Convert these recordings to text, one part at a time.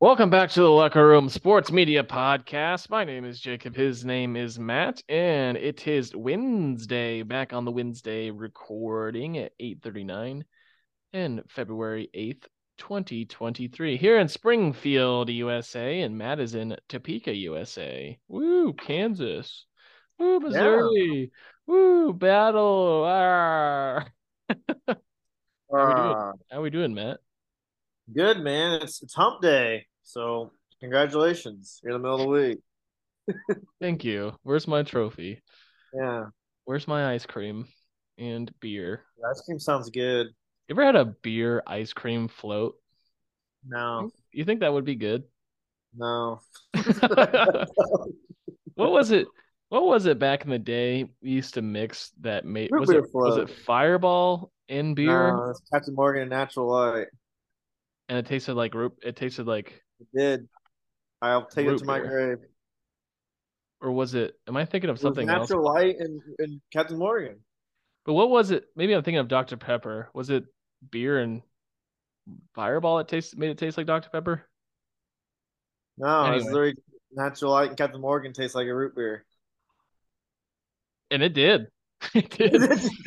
Welcome back to the Locker Room Sports Media Podcast. My name is Jacob. His name is Matt, and it is Wednesday. Back on the Wednesday recording at 8:39 and February 8th, 2023. Here in Springfield, USA, and Matt is in Topeka, USA. Woo, Kansas. Woo, Missouri. Woo, battle. Arr. How we doing? Uh, How we doing, Matt? good man. It's it's hump day. So congratulations. You're in the middle of the week. Thank you. Where's my trophy? Yeah. Where's my ice cream and beer? Ice cream sounds good. You ever had a beer ice cream float? No. You think that would be good? No. what was it? What was it back in the day? We used to mix that made Root was it beer was it. Fireball in beer No, Captain Morgan and Natural Light. and it tasted like root it tasted like It did. I'll take Root it to my beer. grave. or was it am I thinking of something else? Natural Light and, and Captain Morgan. But what was it? Maybe I'm thinking of Dr. Pepper. Was it beer and Fireball that tasted made it taste like Dr. Pepper? No, it's Anyway. literally Natural Light and Captain Morgan tastes like a root beer. And it did. It did.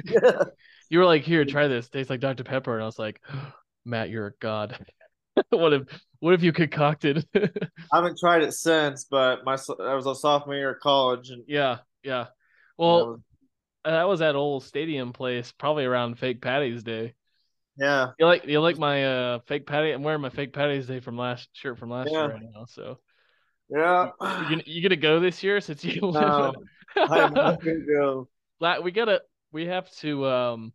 yeah. You were like, "Here, try this. Tastes like Dr. Pepper," and I was like, "Matt, you're a god. what if, what if you concocted?" I haven't tried it since, but my I was a sophomore year of college and yeah, yeah. Well, was- that was at old stadium place, probably around Fake Patty's Day. yeah. You like, you like my uh fake patty? I'm wearing my Fake Patty's Day from last shirt from last Yeah. year right now. So Yeah. you gonna, you gonna go this year since you No, I'm not gonna go. We gotta we have to um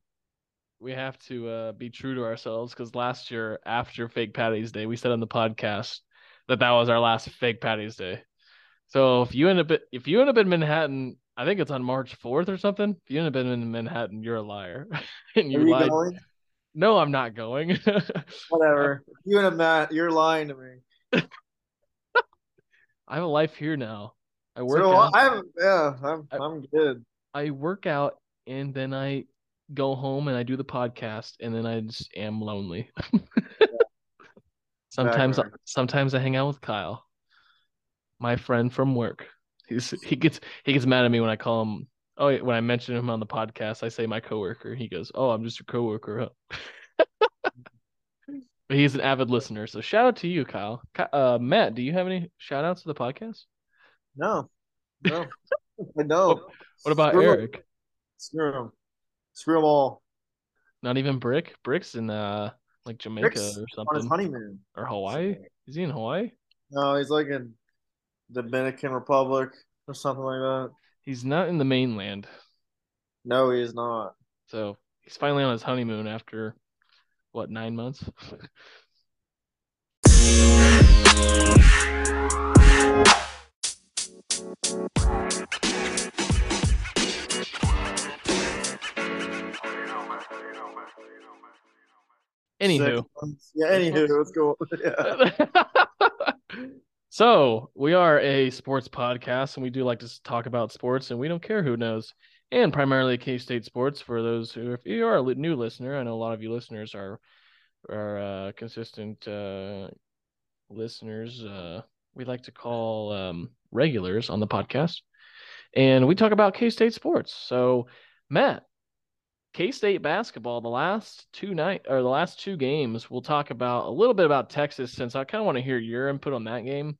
we have to uh be true to ourselves because last year after fake patty's day we said on the podcast that that was our last fake patty's day so if you end up if you end up in manhattan i think it's on march 4th or something if you end up in manhattan you're a liar and you Are you lied going? no i'm not going Whatever. You and Matt, you're lying to me. i have a life here now i work So out I'm yeah, I'm I- I'm good. I work out and then I go home and I do the podcast and then I just am lonely. sometimes sometimes I hang out with Kyle, my friend from work. He's he gets he gets mad at me when I call him oh yeah, when I mention him on the podcast I say my coworker. He goes, "Oh, I'm just your coworker." Huh? but he's an avid listener. So shout out to you, Kyle. Uh Matt, do you have any shout outs to the podcast? No. No. I don't. What about Screw. Eric? Screw them. Screw them all. Not even Brick? Brick's in uh like Jamaica Rick's or On something. his honeymoon. Or Hawaii? Is he in Hawaii? No, he's like in Dominican Republic or something like that. He's not in the mainland. No, he is not. So he's finally on his honeymoon after what, nine months? Anywho. Yeah, anywho, let's go. Yeah. so we are a sports podcast and we do like to talk about sports and we don't care who knows and primarily k-state sports for those who if you are a new listener i know a lot of you listeners are are uh, consistent uh, listeners uh, we like to call um, regulars on the podcast and we talk about k-state sports so matt K-State basketball, the last two night or the last two games, we'll talk about a little bit about Texas since I kind of want to hear your input on that game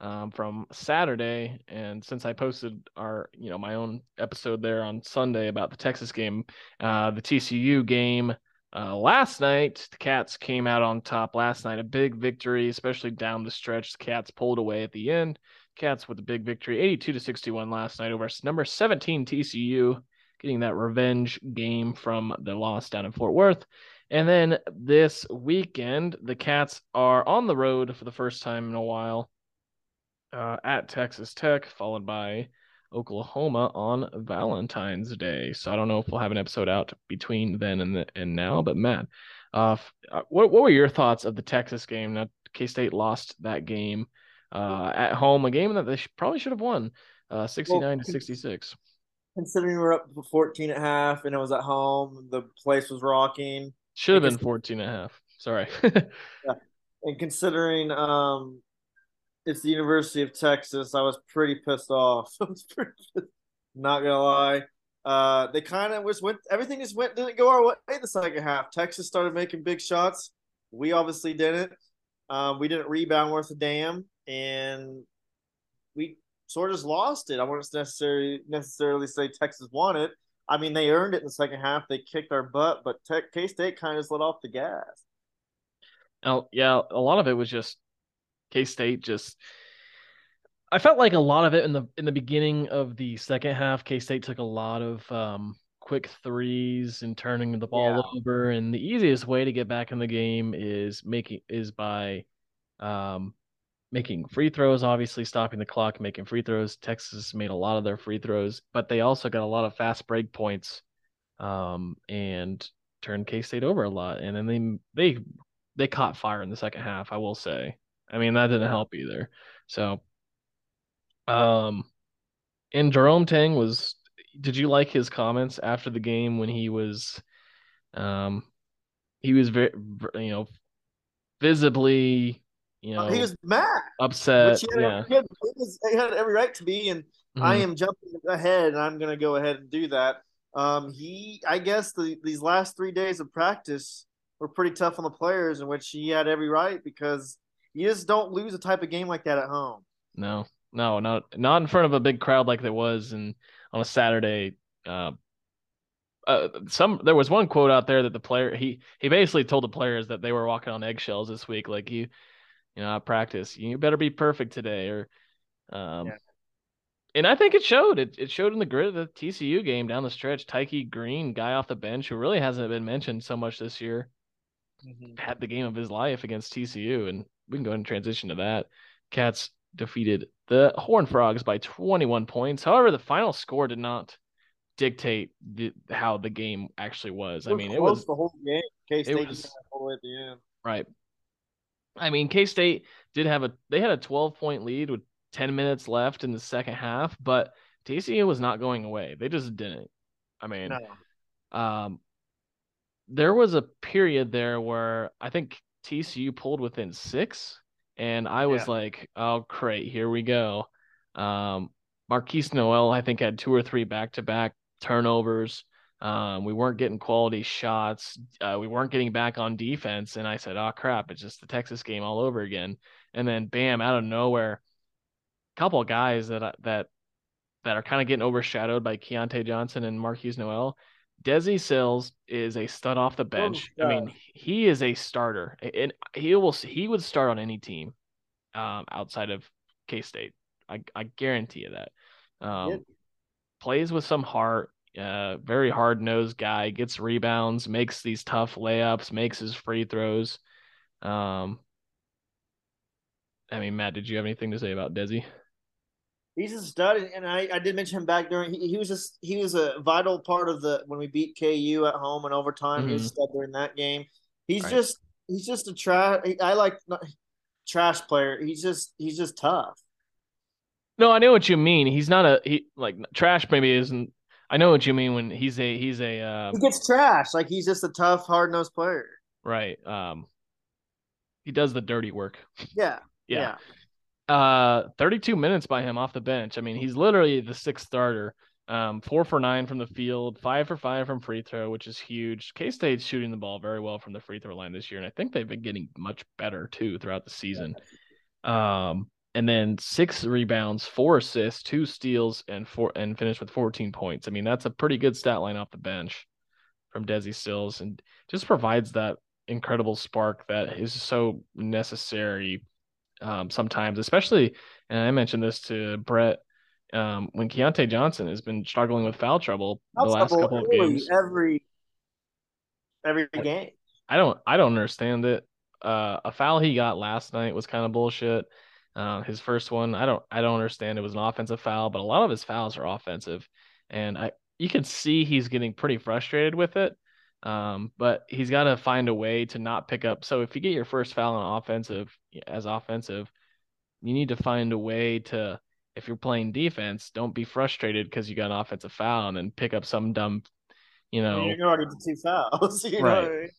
um, from Saturday. And since I posted our, you know, my own episode there on Sunday about the Texas game, uh, the TCU game uh, last night, the Cats came out on top last night, a big victory, especially down the stretch. The Cats pulled away at the end. Cats with a big victory, 82 to 61 last night over number 17 TCU getting that revenge game from the loss down in Fort Worth. And then this weekend, the Cats are on the road for the first time in a while uh, at Texas Tech, followed by Oklahoma on Valentine's Day. So I don't know if we'll have an episode out between then and the, and now. But Matt, uh, uh, what what were your thoughts of the Texas game? Now K State lost that game uh, at home, a game that they sh- probably should have won, uh, sixty nine well, to sixty six. Considering we were up 14 at half and it was at home, the place was rocking. Should have been 14 and a half. Sorry. yeah. And considering um, it's the University of Texas, I was pretty pissed off. I was pretty not gonna lie. Uh, they kind of just went everything just went didn't go our way the second half. Texas started making big shots. We obviously didn't. Um, we didn't rebound worth a damn, and we sort of lost it. I wouldn't necessarily necessarily say Texas won it. I mean, they earned it in the second half. They kicked our butt, but K State kind of just let off the gas. Oh yeah, a lot of it was just K State just. I felt like a lot of it in the in the beginning of the second half, K State took a lot of um, quick threes and turning the ball yeah. over. And the easiest way to get back in the game is making is by um, making free throws, obviously stopping the clock, making free throws. Texas made a lot of their free throws, but they also got a lot of fast break points um, and turned K State over a lot. And then they they they caught fire in the second half, I will say. I mean, that didn't help either. So um and Jerome Tang was did you like his comments after the game when he was um he was very you know visibly you know he was mad upset he had, yeah he had, he, was, he had, every right to be and mm-hmm. i am jumping ahead and i'm going to go ahead and do that um he i guess the, these last three days of practice were pretty tough on the players in which he had every right because you just don't lose a type of game like that at home no no not not in front of a big crowd like there was and on a Saturday. Uh, uh, some there was one quote out there that the player he he basically told the players that they were walking on eggshells this week. Like you, you know, at practice, you better be perfect today, or um. Yeah. And I think it showed. It it showed in the grid of the TCU game down the stretch. Tykei Greene, guy off the bench, who really hasn't been mentioned so much this year, mm-hmm. had the game of his life against TCU, and we can go ahead and transition to that. Cats defeated the Horn Frogs by 21 points. However, the final score did not dictate the, how the game actually was. I mean, it was the whole game. K State was all the way at the end. Right. I mean, K State did have a they had a 12 point lead with 10 minutes left in the second half, but TCU was not going away. They just didn't. I mean, no. um, there was a period there where I think TCU pulled within six and I was yeah. like, "Oh, great, here we go." Um, Markquis Nowell, I think, had two or three back-to-back turnovers. Um, we weren't getting quality shots. Uh, we weren't getting back on defense, and I said, "Oh crap! It's just the Texas game all over again." And then, bam, out of nowhere, a couple of guys that that that are kind of getting overshadowed by Keyontae Johnson and Markquis Nowell. Desi Sills is a stud off the oh, bench. Oh, I mean, he is a starter, and he will he would start on any team um, outside of K State. I, I guarantee you that. Um, yep. Plays with some heart. Uh, very hard nosed guy. Gets rebounds. Makes these tough layups. Makes his free throws. Um, I mean, Matt, did you have anything to say about Desi? he's a stud, and I, I did mention him back during. He, he was just he was a vital part of the when we beat KU at home and overtime. Mm-hmm. He was mm-hmm. stud during that game. He's right. just he's just a trash. I like not, trash player. He's just he's just tough. No, I know what you mean. He's not a he like trash. Maybe isn't. I know what you mean when he's a he's a. Uh, he gets trash like he's just a tough, hard nosed player. Right. Um. He does the dirty work. Yeah. yeah. yeah uh 32 minutes by him off the bench. I mean, he's literally the sixth starter. Um, four for nine from the field, five for five from free throw, which is huge. K State's shooting the ball very well from the free throw line this year, and I think they've been getting much better too throughout the season. Um, and then six rebounds, four assists, two steals, and four and finished with 14 points. I mean, that's a pretty good stat line off the bench from Desi Sills, and just provides that incredible spark that is so necessary um, sometimes, especially, and I mentioned this to Brett um, when Keyontae Johnson has been struggling with foul trouble foul the last trouble couple of games. Every every game. I don't I don't understand it. Uh, a foul he got last night was kind of bullshit. Uh, his first one, I don't I don't understand. It was an offensive foul, but a lot of his fouls are offensive, and I you can see he's getting pretty frustrated with it. Um, but he's got to find a way to not pick up. So if you get your first foul on offensive as offensive, you need to find a way to if you're playing defense, don't be frustrated because you got an offensive foul and then pick up some dumb, you know. You're already two fouls. You right. know I mean?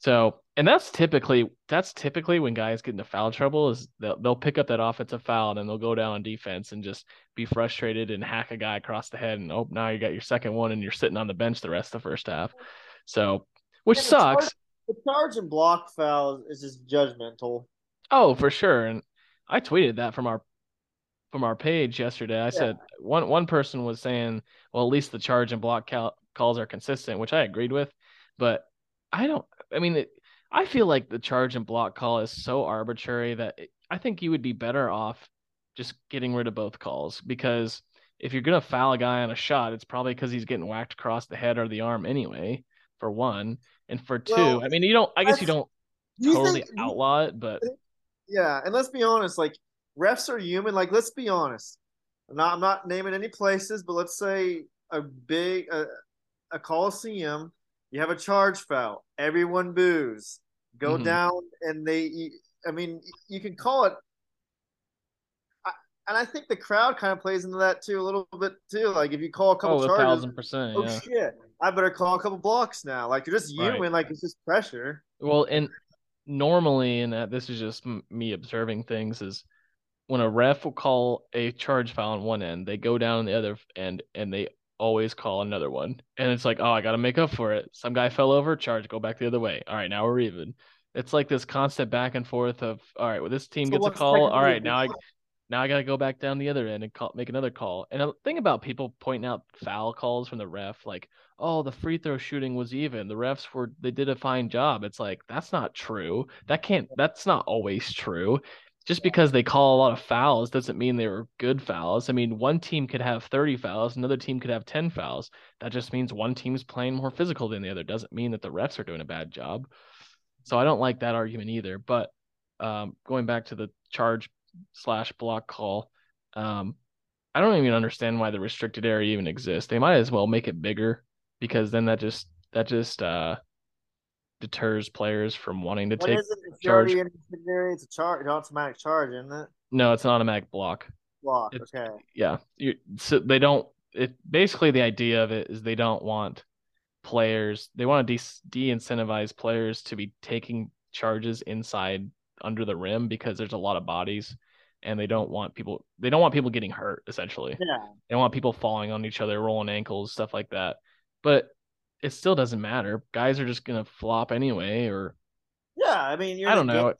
So, and that's typically that's typically when guys get into foul trouble is they'll they'll pick up that offensive foul and then they'll go down on defense and just be frustrated and hack a guy across the head and oh now you got your second one and you're sitting on the bench the rest of the first half. So, which Yeah, sucks. The charge and block foul is just judgmental. Oh, for sure. And I tweeted that from our from our page yesterday. I said one one person was saying, well, at least the charge and block cal- calls are consistent, which I agreed with. But I don't. I mean, it, I feel like the charge and block call is so arbitrary that it, I think you would be better off just getting rid of both calls because if you're gonna foul a guy on a shot, it's probably because he's getting whacked across the head or the arm anyway. For one, and for two, Well, I mean, you don't. I guess you don't you totally think- outlaw it, but Yeah, and let's be honest, like refs are human. Like, let's be honest. I'm not I'm not naming any places, but let's say a big a, a coliseum, you have a charge foul, everyone boos, go Mhm. down, and they. I mean, you can call it. I- And I think the crowd kind of plays into that too a little bit too. Like if you call a couple oh, a charges, thousand percent. oh Yeah. shit, I better call a couple blocks now. Like you're just Right. human. Like it's just pressure. Well, and normally, and that this is just me observing things, is when a ref will call a charge foul on one end, they go down on the other end and they always call another one. And it's like, oh, I got to make up for it. Some guy fell over, charge, go back the other way. All right, now we're even. It's like this constant back and forth of, all right, well, this team So gets a call. All right, now I now I got to go back down the other end and call, make another call. And the thing about people pointing out foul calls from the ref, like, oh, the free throw shooting was even. The refs were they did a fine job. It's like that's not true. That can't. That's not always true. Just because they call a lot of fouls doesn't mean they were good fouls. I mean, one team could have 30 fouls, another team could have 10 fouls. That just means one team's playing more physical than the other. Doesn't mean that the refs are doing a bad job. So I don't like that argument either. But um, going back to the charge slash block call, um, I don't even understand why the restricted area even exists. They might as well make it bigger because then that just that just uh deters players from wanting to What take. is it? Charge. already in the it's a charge, automatic charge, isn't it? No, it's an automatic block. Block. It's- okay. Yeah, you so they don't. It basically the idea of it is they don't want players. They want to de de incentivize players to be taking charges inside under the rim because there's a lot of bodies, and they don't want people. They don't want people getting hurt. Essentially, Yeah. they don't want people falling on each other, rolling ankles, stuff like that. But it still doesn't matter. Guys are just gonna flop anyway, or Yeah. I mean, you're I don't know.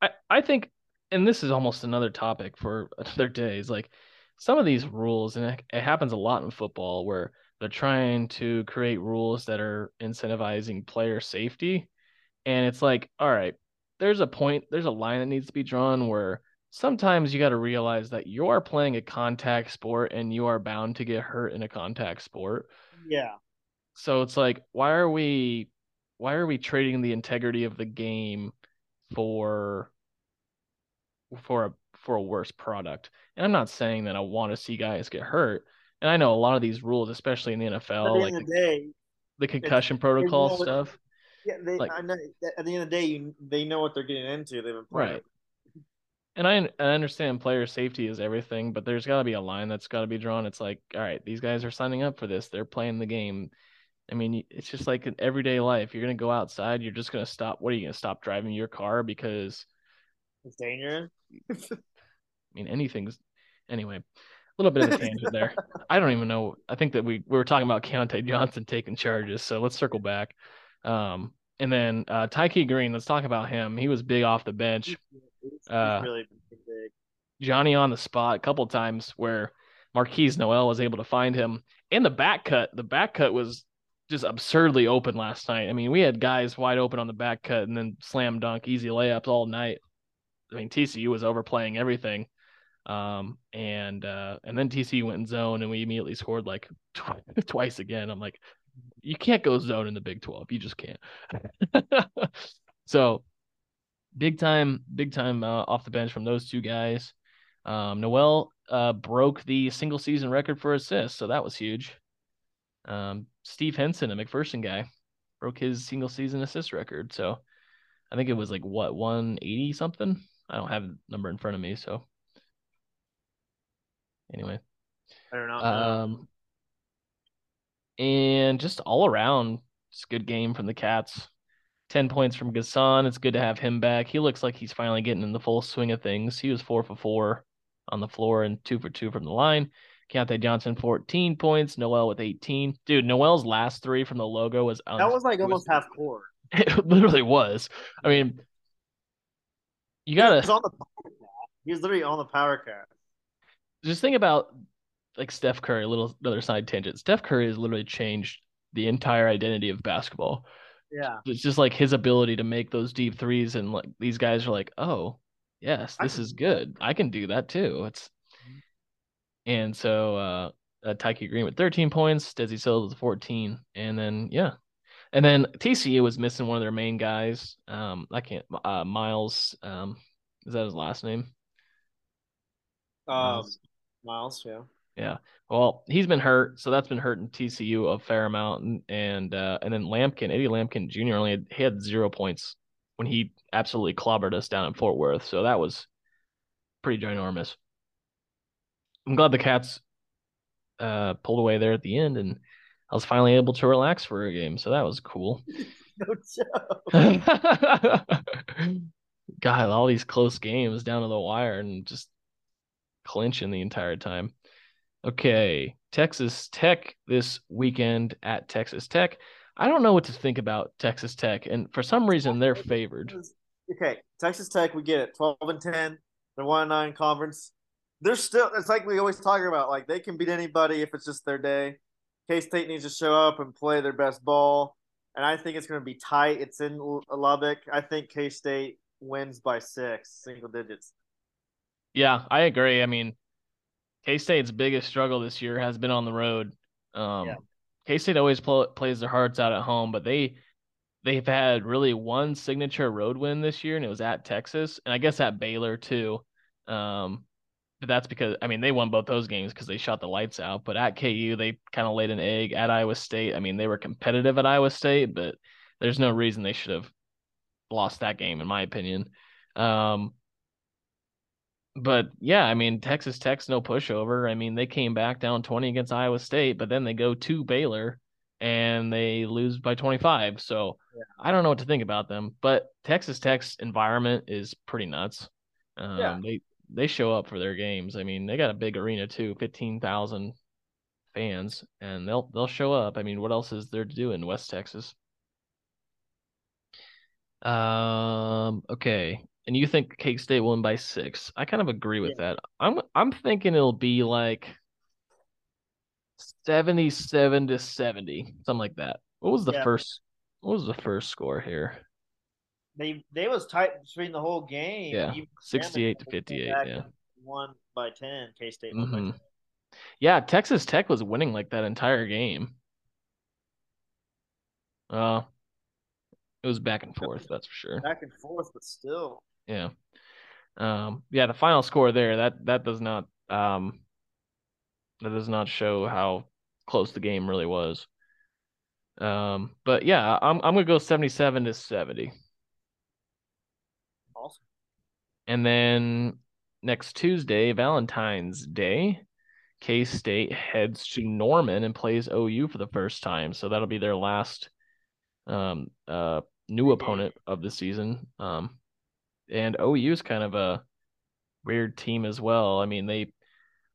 I, I think, and this is almost another topic for another day, is like some of these rules, and it, it happens a lot in football where they're trying to create rules that are incentivizing player safety. And it's like, all right, there's a point, there's a line that needs to be drawn where sometimes you got to realize that you are playing a contact sport and you are bound to get hurt in a contact sport. Yeah. So it's like, why are we why are we trading the integrity of the game for for a for a worse product? And I'm not saying that I want to see guys get hurt. And I know a lot of these rules, especially in the NFL, like the, the day, the concussion protocol know stuff. yeah, they, like- I know, at the end of the day, you, they know what they're getting into. They've been playing. Right. And I I understand player safety is everything, but there's got to be a line that's got to be drawn. It's like, all right, these guys are signing up for this. They're playing the game. I mean, it's just like in everyday life. You're gonna go outside. You're just gonna stop. What are you gonna stop driving your car because It's dangerous. I mean anything's anyway. A little bit of a tangent there. I don't even know. I think that we we were talking about Keyontae Johnson taking charges. So let's circle back. Um, and then uh, Tykei Greene. Let's talk about him. He was big off the bench. Uh, really big. Johnny on the spot a couple times where Markquis Nowell was able to find him. And the back cut, the back cut was just absurdly open last night. I mean, we had guys wide open on the back cut and then slam dunk, easy layups all night. I mean, TCU was overplaying everything. Um, and uh, and then TCU went in zone and we immediately scored like tw- twice again. I'm like, you can't go zone in the Big 12. You just can't. so big time, big time uh, off the bench from those two guys. Um, Nowell uh, broke the single season record for assists, so that was huge. Um, Steve Henson, a McPherson guy, broke his single season assist record. So I think it was like what 180 something. I don't have the number in front of me, so anyway. I don't know. Um, and just all around, it's a good game from the Cats. 10 points from N'Guessan. It's good to have him back. He looks like he's finally getting in the full swing of things. He was four for four on the floor and two for two from the line. Keyontae Johnson, 14 points. Nowell with 18. Dude, Nowell's last three from the logo was un- that was like almost half court. It literally was. I mean, you gotta He's on the power cast. He literally on the power cast. just think about like Steph Curry, a little other side tangent. Steph Curry has literally changed the entire identity of basketball. Yeah. It's just like his ability to make those deep threes, and like these guys are like, oh, yes, this is good. I can do that too. It's and so uh, uh Tykei Greene with 13 points, Desi Sills with 14, and then yeah, and then TCU was missing one of their main guys. Um, I can't. Uh, Miles. Um, is that his last name? Um, Miles. Miles, yeah. Yeah. Well, he's been hurt, so that's been hurting TCU a fair amount, and and, uh, and then Lampkin, Eddie Lampkin Jr. only had, he had zero points when he absolutely clobbered us down in Fort Worth, so that was pretty ginormous. I'm glad the Cats uh, pulled away there at the end, and I was finally able to relax for a game, so that was cool. No joke. God, all these close games down to the wire and just clinching the entire time. Okay, Texas Tech this weekend at Texas Tech. I don't know what to think about Texas Tech, and for some reason they're favored. Okay, Texas Tech, we get it. Twelve and ten. They're one and nine conference. They're still. It's like we always talk about. Like they can beat anybody if it's just their day. K State needs to show up and play their best ball, and I think it's going to be tight. It's in Lubbock. I think K State wins by six, single digits. Yeah, I agree. I mean, K State's biggest struggle this year has been on the road. Um, Yeah. K State always pl- plays their hearts out at home, but they they've had really one signature road win this year, and it was at Texas, and I guess at Baylor too. Um, but that's because I mean they won both those games because they shot the lights out. But at KU, they kind of laid an egg. At Iowa State, I mean they were competitive at Iowa State, but there's no reason they should have lost that game, in my opinion. Um, but yeah, I mean Texas Tech's no pushover. I mean they came back down 20 against Iowa State, but then they go to Baylor and they lose by 25. So Yeah. I don't know what to think about them. But Texas Tech's environment is pretty nuts. Um, Yeah. They they show up for their games. I mean they got a big arena too, 15,000 fans, and they'll they'll show up. I mean what else is there to do in West Texas? Um. Okay. And you think K State will win by six? I kind of agree with that. I'm I'm thinking it'll be like seventy-seven to seventy, something like that. What was the Yeah. first? What was the first score here? They they was tight between the whole game. Yeah, sixty-eight to fifty-eight. Yeah. one by ten. K State won by hmm Yeah. Texas Tech was winning like that entire game. Uh, it was back and forth. That's for sure. back and forth, but still. Yeah. Um, yeah, the final score there, that that does not um that does not show how close the game really was. Um, but yeah, I'm I'm gonna go 77 to 70. And then next Tuesday, Valentine's Day, K-State heads to Norman and plays OU for the first time. So that'll be their last um uh new opponent of the season. Um and OU is kind of a weird team as well. I mean, they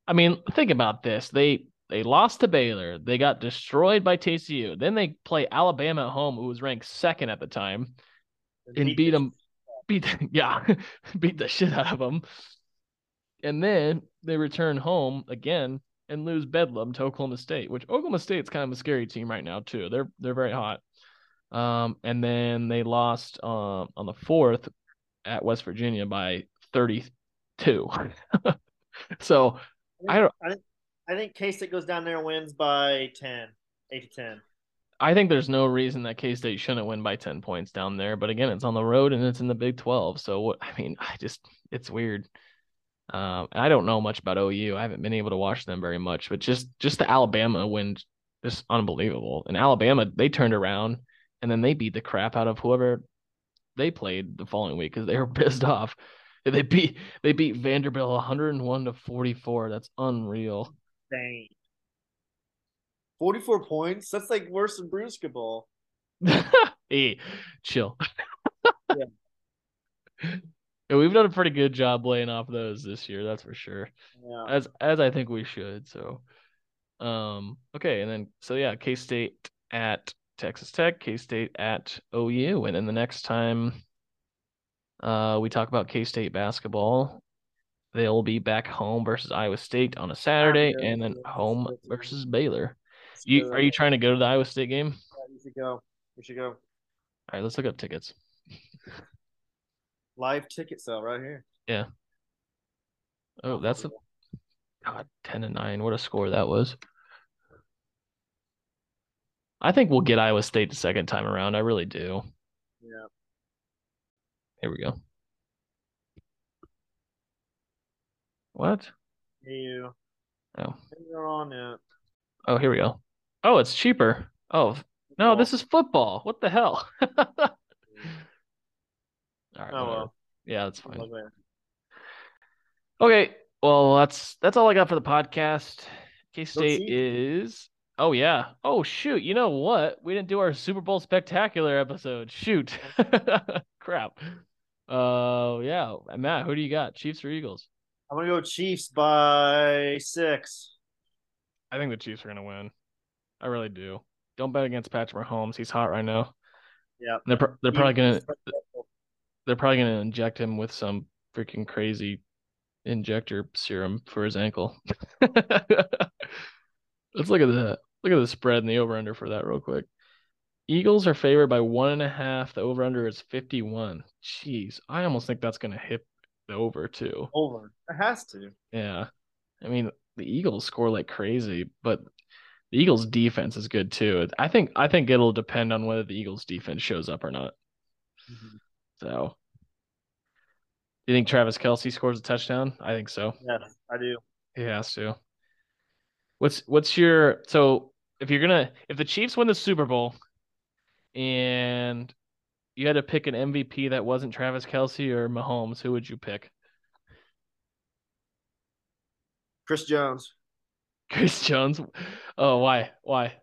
I mean, think about this. They they lost to Baylor. They got destroyed by TCU. Then they play Alabama at home, who was ranked second at the time, and beat them. Beat yeah, beat the shit out of them. And then they return home again and lose Bedlam to Oklahoma State, which Oklahoma State's kind of a scary team right now too. They're they're very hot. Um, and then they lost um on the fourth at West Virginia by 32. so I don't I think I think K State goes down there wins by 10, 8 to 10. I think there's no reason that K State shouldn't win by 10 points down there. But again, it's on the road and it's in the Big 12. So what I mean, I just it's weird. Um, I don't know much about OU. I haven't been able to watch them very much, but just just the Alabama win, just unbelievable. And Alabama, they turned around and then they beat the crap out of whoever they played the following week because they were pissed off. They beat they beat Vanderbilt 101 to 44. That's unreal. Dang. 44 points? That's like worse than Brewska Bowl. hey, chill. yeah. yeah. We've done a pretty good job laying off those this year, that's for sure. Yeah. As as I think we should. So um okay, and then so yeah, K State at Texas Tech, K State at OU, and then the next time uh, we talk about K State basketball, they'll be back home versus Iowa State on a Saturday, and then home versus Baylor. You are you trying to go to the Iowa State game? Yeah, you should go. We should go. All right, let's look up tickets. Live ticket sale right here. Yeah. Oh, that's a God, ten to nine. What a score that was. I think we'll get Iowa State the second time around. I really do. Yeah. Here we go. What? You. Oh. You're on it. Oh, here we go. Oh, it's cheaper. Oh, no, this is football. What the hell? All right. Oh, well. Yeah, that's fine. Okay. Well, that's that's all I got for the podcast. K State is Oh yeah. Oh shoot. You know what? We didn't do our Super Bowl spectacular episode. Shoot. Crap. Uh yeah. Matt, who do you got? Chiefs or Eagles? I'm gonna go Chiefs by six. I think the Chiefs are gonna win. I really do. Don't bet against Patrick Mahomes. He's hot right now. Yeah. They're they're probably gonna they're probably gonna inject him with some freaking crazy injector serum for his ankle. Let's look at the look at the spread and the over under for that real quick. Eagles are favored by one and a half. The over under is 51. Jeez, I almost think that's going to hit the over too. Over. It has to. Yeah. I mean, the Eagles score like crazy, but the Eagles defense is good too. I think I think it'll depend on whether the Eagles defense shows up or not. Mm-hmm. So, do you think Travis Kelce scores a touchdown? I think so. Yes, I do. He has to. What's what's your so if you're gonna if the Chiefs win the Super Bowl and you had to pick an MVP that wasn't Travis Kelce or Mahomes, who would you pick? Chris Jones. Chris Jones. Oh, why? Why?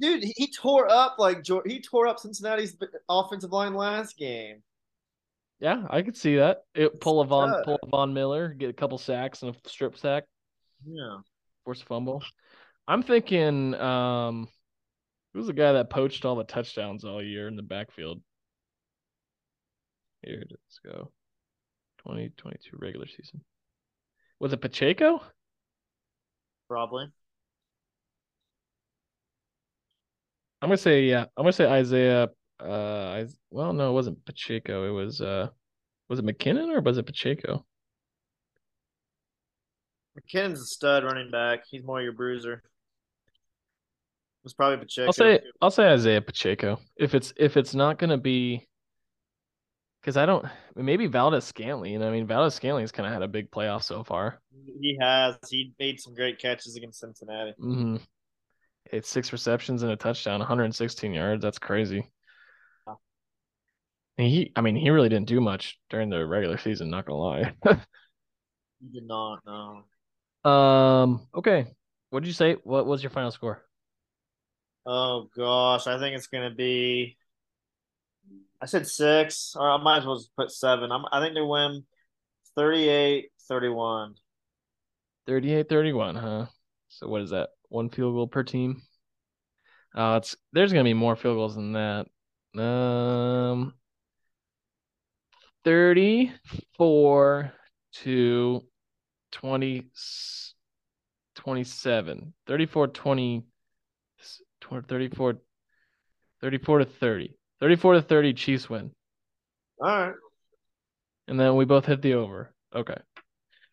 Dude, he tore up like he tore up Cincinnati's offensive line last game. Yeah, I could see that. It, pull a Von pull a Von Miller, get a couple sacks and a strip sack. Yeah force fumble. I'm thinking, um, who's the guy that poached all the touchdowns all year in the backfield? Here, let's go. 2022 regular season. Was it Pacheco? Probably. I'm gonna say yeah. I'm gonna say Isaiah. Uh, well, no, it wasn't Pacheco. It was uh, was it McKinnon or was it Pacheco? McKinnon's a stud running back. He's more your bruiser. It's probably Pacheco. I'll say I'll say Isaiah Pacheco. If it's if it's not gonna be because I don't maybe Valdes-Scantling. I mean Valdes-Scantling's kind of had a big playoff so far. He has. He made some great catches against Cincinnati. Mm-hmm. It's six receptions and a touchdown, 116 yards. That's crazy. He, I mean, he really didn't do much during the regular season. Not gonna lie. he did not. No. Um. Okay. What did you say? What was your final score? Oh gosh, I think it's gonna be. I said six, or I might as well just put seven. I'm, I think they win 38 31. 38 31, huh? So what is that? One field goal per team? Uh, it's there's gonna be more field goals than that. Um, 34 to 20, 27, 34, 20, 34, 34 to 30. 34 to 30, Chiefs win. All right. And then we both hit the over. Okay.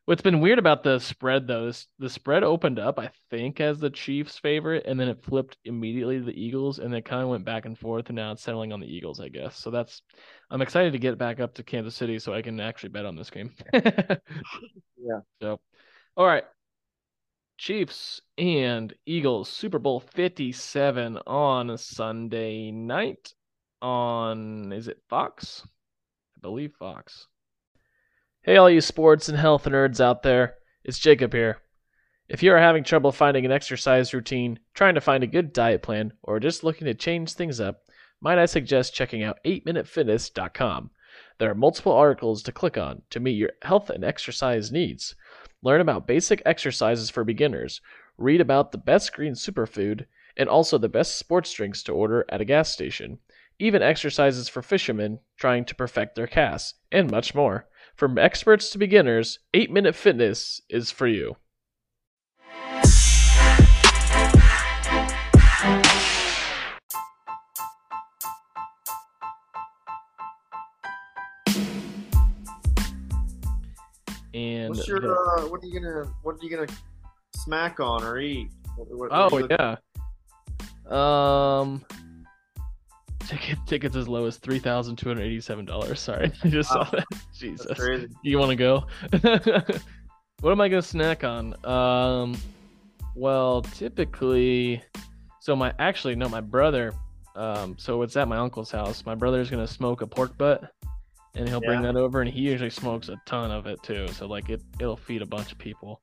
What's been weird about the spread though is the spread opened up, I think, as the Chiefs' favorite, and then it flipped immediately to the Eagles, and it kind of went back and forth, and now it's settling on the Eagles, I guess. So that's I'm excited to get back up to Kansas City so I can actually bet on this game. yeah. So, all right, Chiefs and Eagles Super Bowl 57 on Sunday night on is it Fox? I believe Fox. Hey, all you sports and health nerds out there, it's Jacob here. If you are having trouble finding an exercise routine, trying to find a good diet plan, or just looking to change things up, might I suggest checking out 8minutefitness.com. There are multiple articles to click on to meet your health and exercise needs. Learn about basic exercises for beginners, read about the best green superfood, and also the best sports drinks to order at a gas station, even exercises for fishermen trying to perfect their casts, and much more. From experts to beginners, 8 Minute Fitness is for you. And What's your, the- uh, what are you gonna what are you gonna smack on or eat? What- what- oh yeah. Um, ticket tickets as low as three thousand two hundred eighty-seven dollars. Sorry, I just Wow. saw that. Jesus, you want to go? what am I gonna snack on? Um, well, typically, so my actually no, my brother. Um, so it's at my uncle's house. My brother's gonna smoke a pork butt, and he'll bring that over, and he usually smokes a ton of it too. So like it, it'll feed a bunch of people.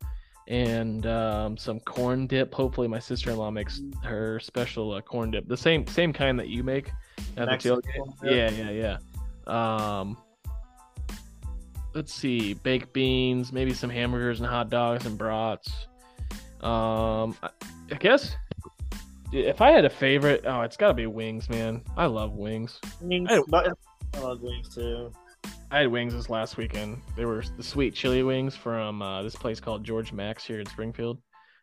And um, some corn dip. Hopefully, my sister-in-law makes her special uh, corn dip, the same same kind that you make at the tailgate. Yeah, yeah, yeah. Um, let's see, baked beans, maybe some hamburgers and hot dogs and brats. Um, I, I guess if I had a favorite, oh, it's got to be wings, man. I love wings. Wings, I- I love wings too. I had wings this last weekend. They were the sweet chili wings from uh, this place called George Max here in Springfield.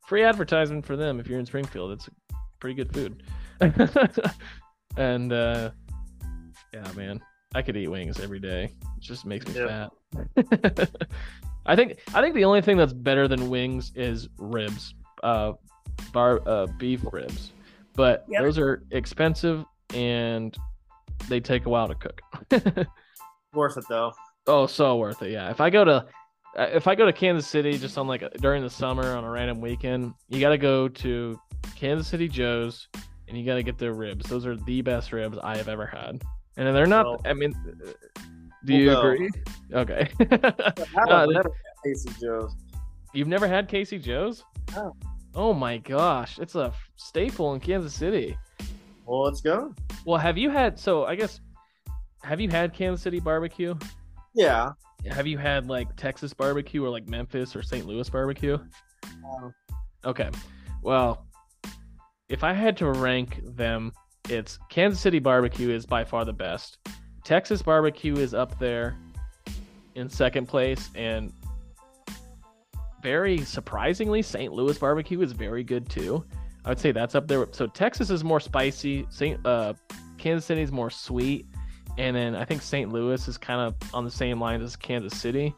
Free advertisement for them if you're in Springfield. It's pretty good food. and uh, yeah, man, I could eat wings every day. It just makes me Yeah. fat. I think I think the only thing that's better than wings is ribs, uh, bar uh, beef ribs, but Yep. those are expensive and they take a while to cook. Worth it though. Oh, so worth it. Yeah. If I go to uh, if I go to Kansas City just on like a- during the summer on a random weekend, you got to go to Kansas City Joe's and you got to get their ribs. Those are the best ribs I have ever had. And they're not Well, I mean uh, do we'll you go. agree? Okay. I No, have they- never Casey Joe's. You've never had Casey Joe's? No. Oh my gosh, it's a staple in Kansas City. Well, let's go. Well, have you had so I guess have you had Kansas City barbecue? Yeah. Have you had like Texas barbecue or like Memphis or St. Louis barbecue? Um, Okay. Well, if I had to rank them, it's Kansas City barbecue is by far the best. Texas barbecue is up there in second place, and very surprisingly, St. Louis barbecue is very good too. I would say that's up there. So Texas is more spicy. St. Uh, Kansas City is more sweet, and then I think St. Louis is kind of on the same lines as Kansas City.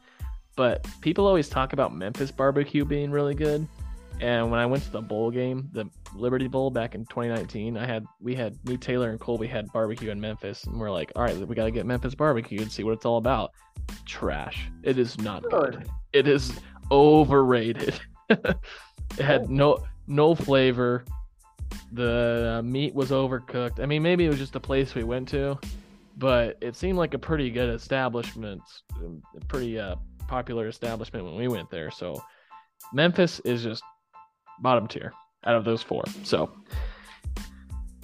But people always talk about Memphis barbecue being really good. And when I went to the bowl game, the Liberty Bowl back in 2019, I had we had me, Taylor, and Colby had barbecue in Memphis, and we're like, all right, we got to get Memphis barbecue and see what it's all about. Trash. It is not good. It is overrated. it had no no flavor. The uh, meat was overcooked. I mean, maybe it was just the place we went to, but it seemed like a pretty good establishment, a pretty uh, popular establishment when we went there. So Memphis is just bottom tier out of those four. So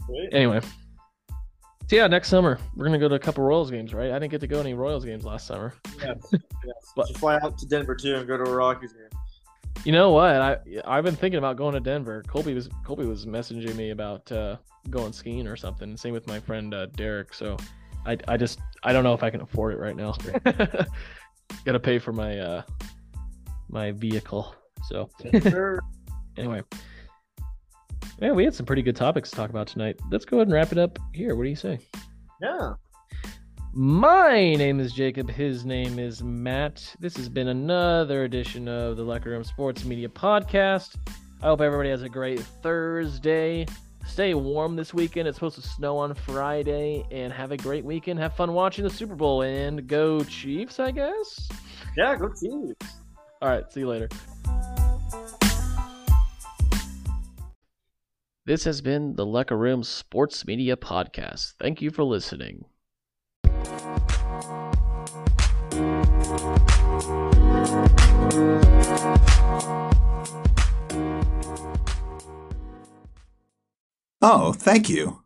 sweet. anyway, so yeah, next summer we're gonna go to a couple Royals games, right? I didn't get to go any Royals games last summer. Yes. yes. But- Just fly out to Denver too and go to a Rockies game. You know what? I I've been thinking about going to Denver. Colby was Colby was messaging me about uh, going skiing or something. Same with my friend uh, Derek. So I I just I don't know if I can afford it right now. Got to pay for my uh my vehicle. So anyway, yeah, we had some pretty good topics to talk about tonight. Let's go ahead and wrap it up here. What do you say? yeah. My name is Jacob. His name is Matt. This has been another edition of the Locker Room Sports Media Podcast. I hope everybody has a great Thursday. Stay warm this weekend. It's supposed to snow on Friday. And have a great weekend. Have fun watching the Super Bowl. And go Chiefs, I guess? Yeah, go Chiefs. All right. See you later. This has been the Locker Room Sports Media Podcast. Thank you for listening. Oh, thank you.